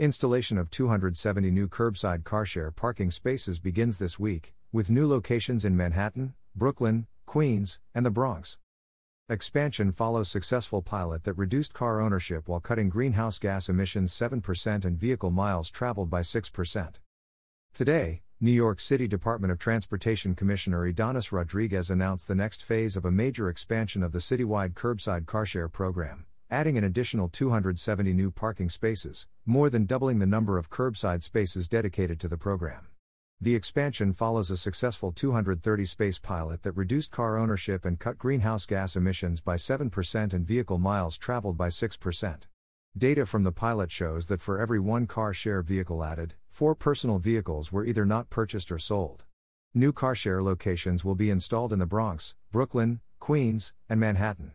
Installation of 270 new curbside carshare parking spaces begins this week, with new locations in Manhattan, Brooklyn, Queens, and the Bronx. Expansion follows successful pilot that reduced car ownership while cutting greenhouse gas emissions 7% and vehicle miles traveled by 6%. Today, New York City Department of Transportation Commissioner Ydanis Rodriguez announced the next phase of a major expansion of the citywide curbside carshare program, adding an additional 270 new parking spaces, more than doubling the number of curbside spaces dedicated to the program. The expansion follows a successful 230 space pilot that reduced car ownership and cut greenhouse gas emissions by 7% and vehicle miles traveled by 6%. Data from the pilot shows that for every one car share vehicle added, four personal vehicles were either not purchased or sold. New car share locations will be installed in the Bronx, Brooklyn, Queens, and Manhattan.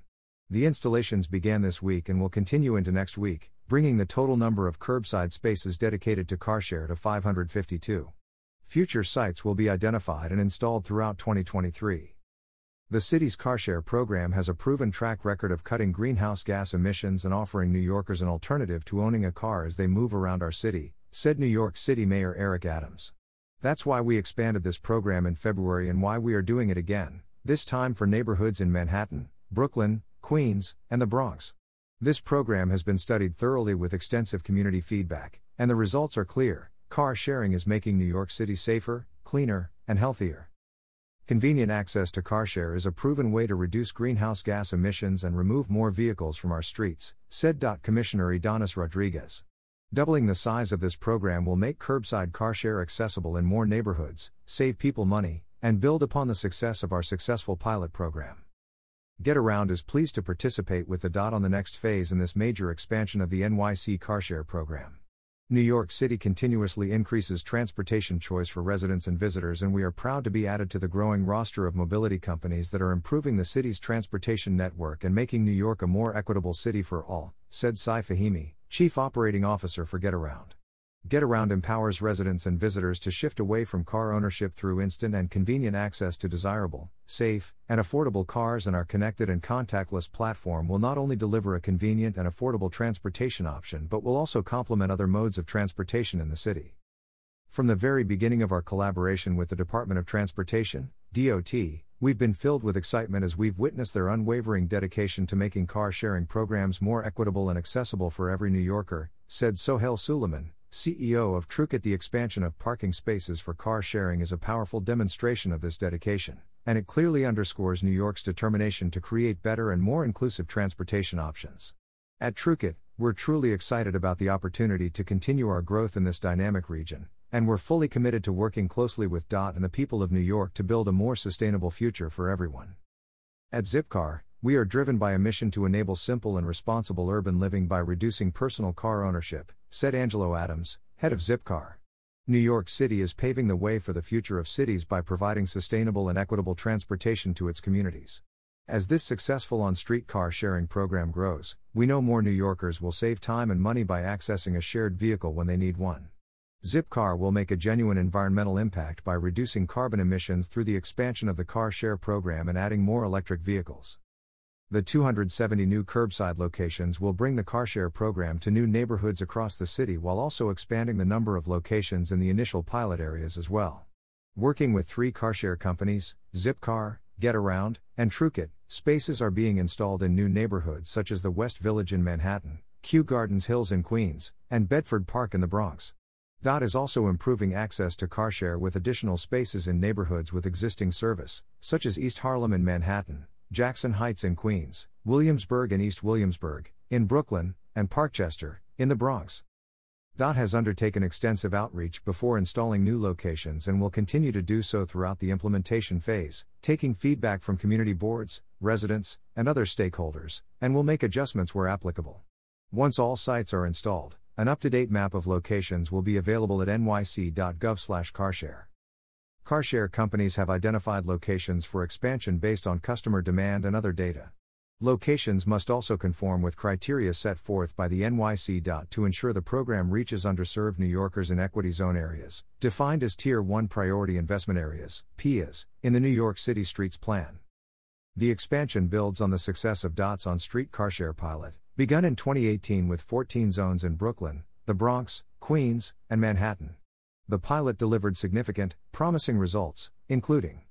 The installations began this week and will continue into next week, bringing the total number of curbside spaces dedicated to car share to 552. Future sites will be identified and installed throughout 2023. The city's carshare program has a proven track record of cutting greenhouse gas emissions and offering New Yorkers an alternative to owning a car as they move around our city, said New York City Mayor Eric Adams. That's why we expanded this program in February and why we are doing it again, this time for neighborhoods in Manhattan, Brooklyn, Queens, and the Bronx. This program has been studied thoroughly with extensive community feedback, and the results are clear. Car sharing is making New York City safer, cleaner, and healthier. Convenient access to car share is a proven way to reduce greenhouse gas emissions and remove more vehicles from our streets, said. Commissioner Ydanis Rodriguez. Doubling the size of this program will make curbside car share accessible in more neighborhoods, save people money, and build upon the success of our successful pilot program. Getaround is pleased to participate with the DOT on the next phase in this major expansion of the NYC car share program. New York City continuously increases transportation choice for residents and visitors, and we are proud to be added to the growing roster of mobility companies that are improving the city's transportation network and making New York a more equitable city for all, said Sai Fahimi, Chief Operating Officer for Getaround. Getaround empowers residents and visitors to shift away from car ownership through instant and convenient access to desirable, safe, and affordable cars, and our connected and contactless platform will not only deliver a convenient and affordable transportation option but will also complement other modes of transportation in the city. From the very beginning of our collaboration with the Department of Transportation, DOT, we've been filled with excitement as we've witnessed their unwavering dedication to making car sharing programs more equitable and accessible for every New Yorker, said Sohail Suleiman, CEO of Trukit, the expansion of parking spaces for car sharing is a powerful demonstration of this dedication, and it clearly underscores New York's determination to create better and more inclusive transportation options. At Trukit, we're truly excited about the opportunity to continue our growth in this dynamic region, and we're fully committed to working closely with DOT and the people of New York to build a more sustainable future for everyone. At Zipcar, we are driven by a mission to enable simple and responsible urban living by reducing personal car ownership, said Angelo Adams, head of Zipcar. New York City is paving the way for the future of cities by providing sustainable and equitable transportation to its communities. As this successful on street car sharing program grows, we know more New Yorkers will save time and money by accessing a shared vehicle when they need one. Zipcar will make a genuine environmental impact by reducing carbon emissions through the expansion of the car share program and adding more electric vehicles. The 270 new curbside locations will bring the carshare program to new neighborhoods across the city while also expanding the number of locations in the initial pilot areas as well. Working with three carshare companies, Zipcar, Getaround, and Trukit, spaces are being installed in new neighborhoods such as the West Village in Manhattan, Kew Gardens Hills in Queens, and Bedford Park in the Bronx. DOT is also improving access to carshare with additional spaces in neighborhoods with existing service, such as East Harlem in Manhattan, Jackson Heights in Queens, Williamsburg and East Williamsburg, in Brooklyn, and Parkchester, in the Bronx. DOT has undertaken extensive outreach before installing new locations and will continue to do so throughout the implementation phase, taking feedback from community boards, residents, and other stakeholders, and will make adjustments where applicable. Once all sites are installed, an up-to-date map of locations will be available at nyc.gov/carshare. Carshare companies have identified locations for expansion based on customer demand and other data. Locations must also conform with criteria set forth by the NYC. to ensure the program reaches underserved New Yorkers in equity zone areas, defined as Tier 1 Priority Investment Areas, PIAs, in the New York City Streets Plan. The expansion builds on the success of DOT's on street carshare pilot, begun in 2018 with 14 zones in Brooklyn, the Bronx, Queens, and Manhattan. The pilot delivered significant, promising results, including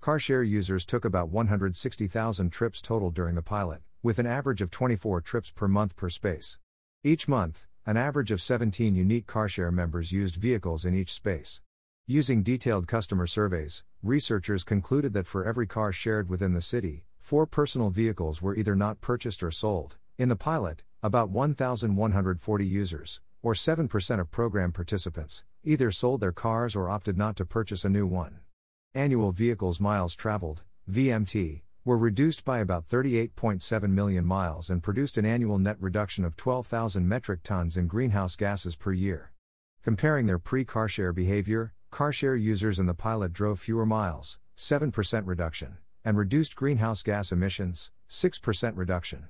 Carshare users took about 160,000 trips total during the pilot, with an average of 24 trips per month per space. Each month, an average of 17 unique Carshare members used vehicles in each space. Using detailed customer surveys, researchers concluded that for every car shared within the city, four personal vehicles were either not purchased or sold. In the pilot, about 1,140 users, or 7% of program participants, either sold their cars or opted not to purchase a new one. Annual vehicles miles traveled, VMT, were reduced by about 38.7 million miles and produced an annual net reduction of 12,000 metric tons in greenhouse gases per year. Comparing their pre carshare behavior, carshare users in the pilot drove fewer miles, 7% reduction, and reduced greenhouse gas emissions, 6% reduction.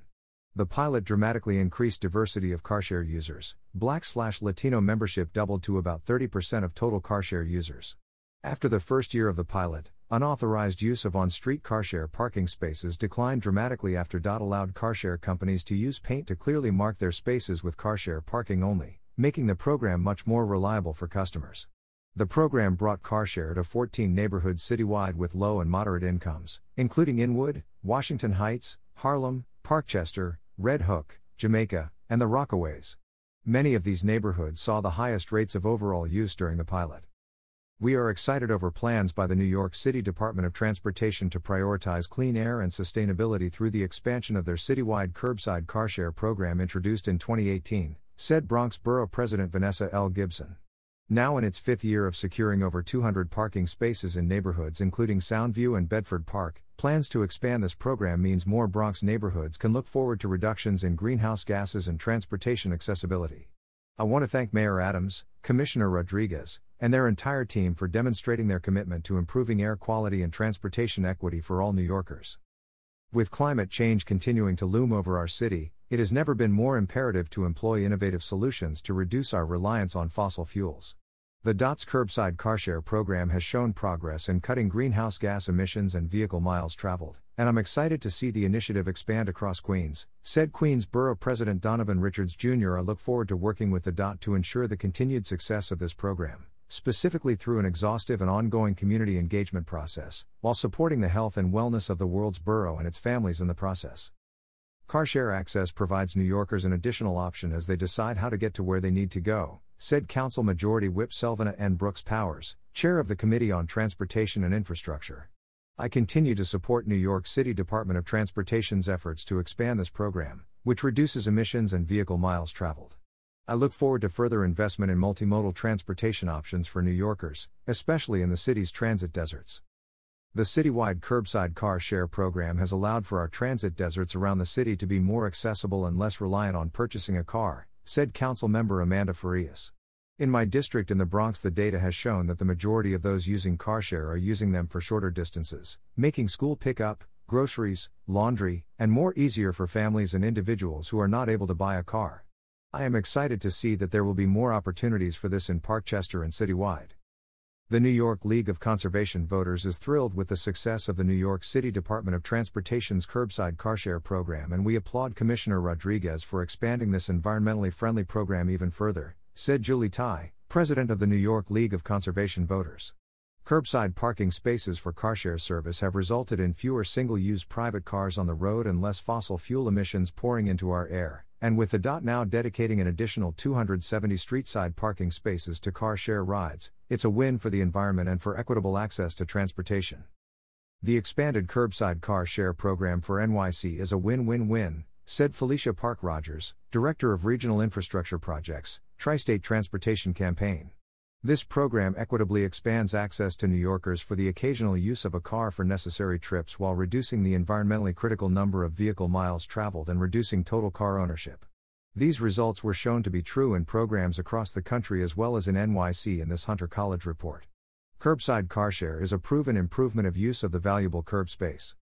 The pilot dramatically increased diversity of carshare users. Black slash Latino membership doubled to about 30% of total carshare users. After the first year of the pilot, Unauthorized use of on street carshare parking spaces declined dramatically after DOT allowed carshare companies to use paint to clearly mark their spaces with carshare parking only, making the program much more reliable for customers. The program brought carshare to 14 neighborhoods citywide with low and moderate incomes, including Inwood, Washington Heights, Harlem, Parkchester, Red Hook, Jamaica, and the Rockaways. Many of these neighborhoods saw the highest rates of overall use during the pilot. We are excited over plans by the New York City Department of Transportation to prioritize clean air and sustainability through the expansion of their citywide curbside carshare program introduced in 2018, said Bronx Borough President Vanessa L. Gibson. Now in its fifth year of securing over 200 parking spaces in neighborhoods including Soundview and Bedford Park, plans to expand this program means more Bronx neighborhoods can look forward to reductions in greenhouse gases and transportation accessibility. I want to thank Mayor Adams, Commissioner Rodriguez, and their entire team for demonstrating their commitment to improving air quality and transportation equity for all New Yorkers. With climate change continuing to loom over our city, it has never been more imperative to employ innovative solutions to reduce our reliance on fossil fuels. The DOT's curbside carshare program has shown progress in cutting greenhouse gas emissions and vehicle miles traveled, and I'm excited to see the initiative expand across Queens, said Queens Borough President Donovan Richards Jr. I look forward to working with the DOT to ensure the continued success of this program, specifically through an exhaustive and ongoing community engagement process, while supporting the health and wellness of the world's borough and its families in the process. Carshare Access provides New Yorkers an additional option as they decide how to get to where they need to go, said Council Majority Whip Selvena N. Brooks Powers, chair of the Committee on Transportation and Infrastructure. I continue to support New York City Department of Transportation's efforts to expand this program, which reduces emissions and vehicle miles traveled. I look forward to further investment in multimodal transportation options for New Yorkers, especially in the city's transit deserts. The citywide curbside car share program has allowed for our transit deserts around the city to be more accessible and less reliant on purchasing a car, said Council Member Amanda Farias. In my district in the Bronx, the data has shown that the majority of those using carshare are using them for shorter distances, making school pickup, groceries, laundry, and more easier for families and individuals who are not able to buy a car. I am excited to see that there will be more opportunities for this in Parkchester and citywide. The New York League of Conservation Voters is thrilled with the success of the New York City Department of Transportation's curbside carshare program and we applaud Commissioner Rodriguez for expanding this environmentally friendly program even further, said Julie Tighe, president of the New York League of Conservation Voters. Curbside parking spaces for carshare service have resulted in fewer single use private cars on the road and less fossil fuel emissions pouring into our air, and with the DOT now dedicating an additional 270 street-side parking spaces to car share rides, it's a win for the environment and for equitable access to transportation. The expanded curbside car share program for NYC is a win-win-win, said Felicia Park Rogers, Director of Regional Infrastructure Projects, Tri-State Transportation Campaign. This program equitably expands access to New Yorkers for the occasional use of a car for necessary trips while reducing the environmentally critical number of vehicle miles traveled and reducing total car ownership. These results were shown to be true in programs across the country as well as in NYC in this Hunter College report. Curbside carshare is a proven improvement of use of the valuable curb space.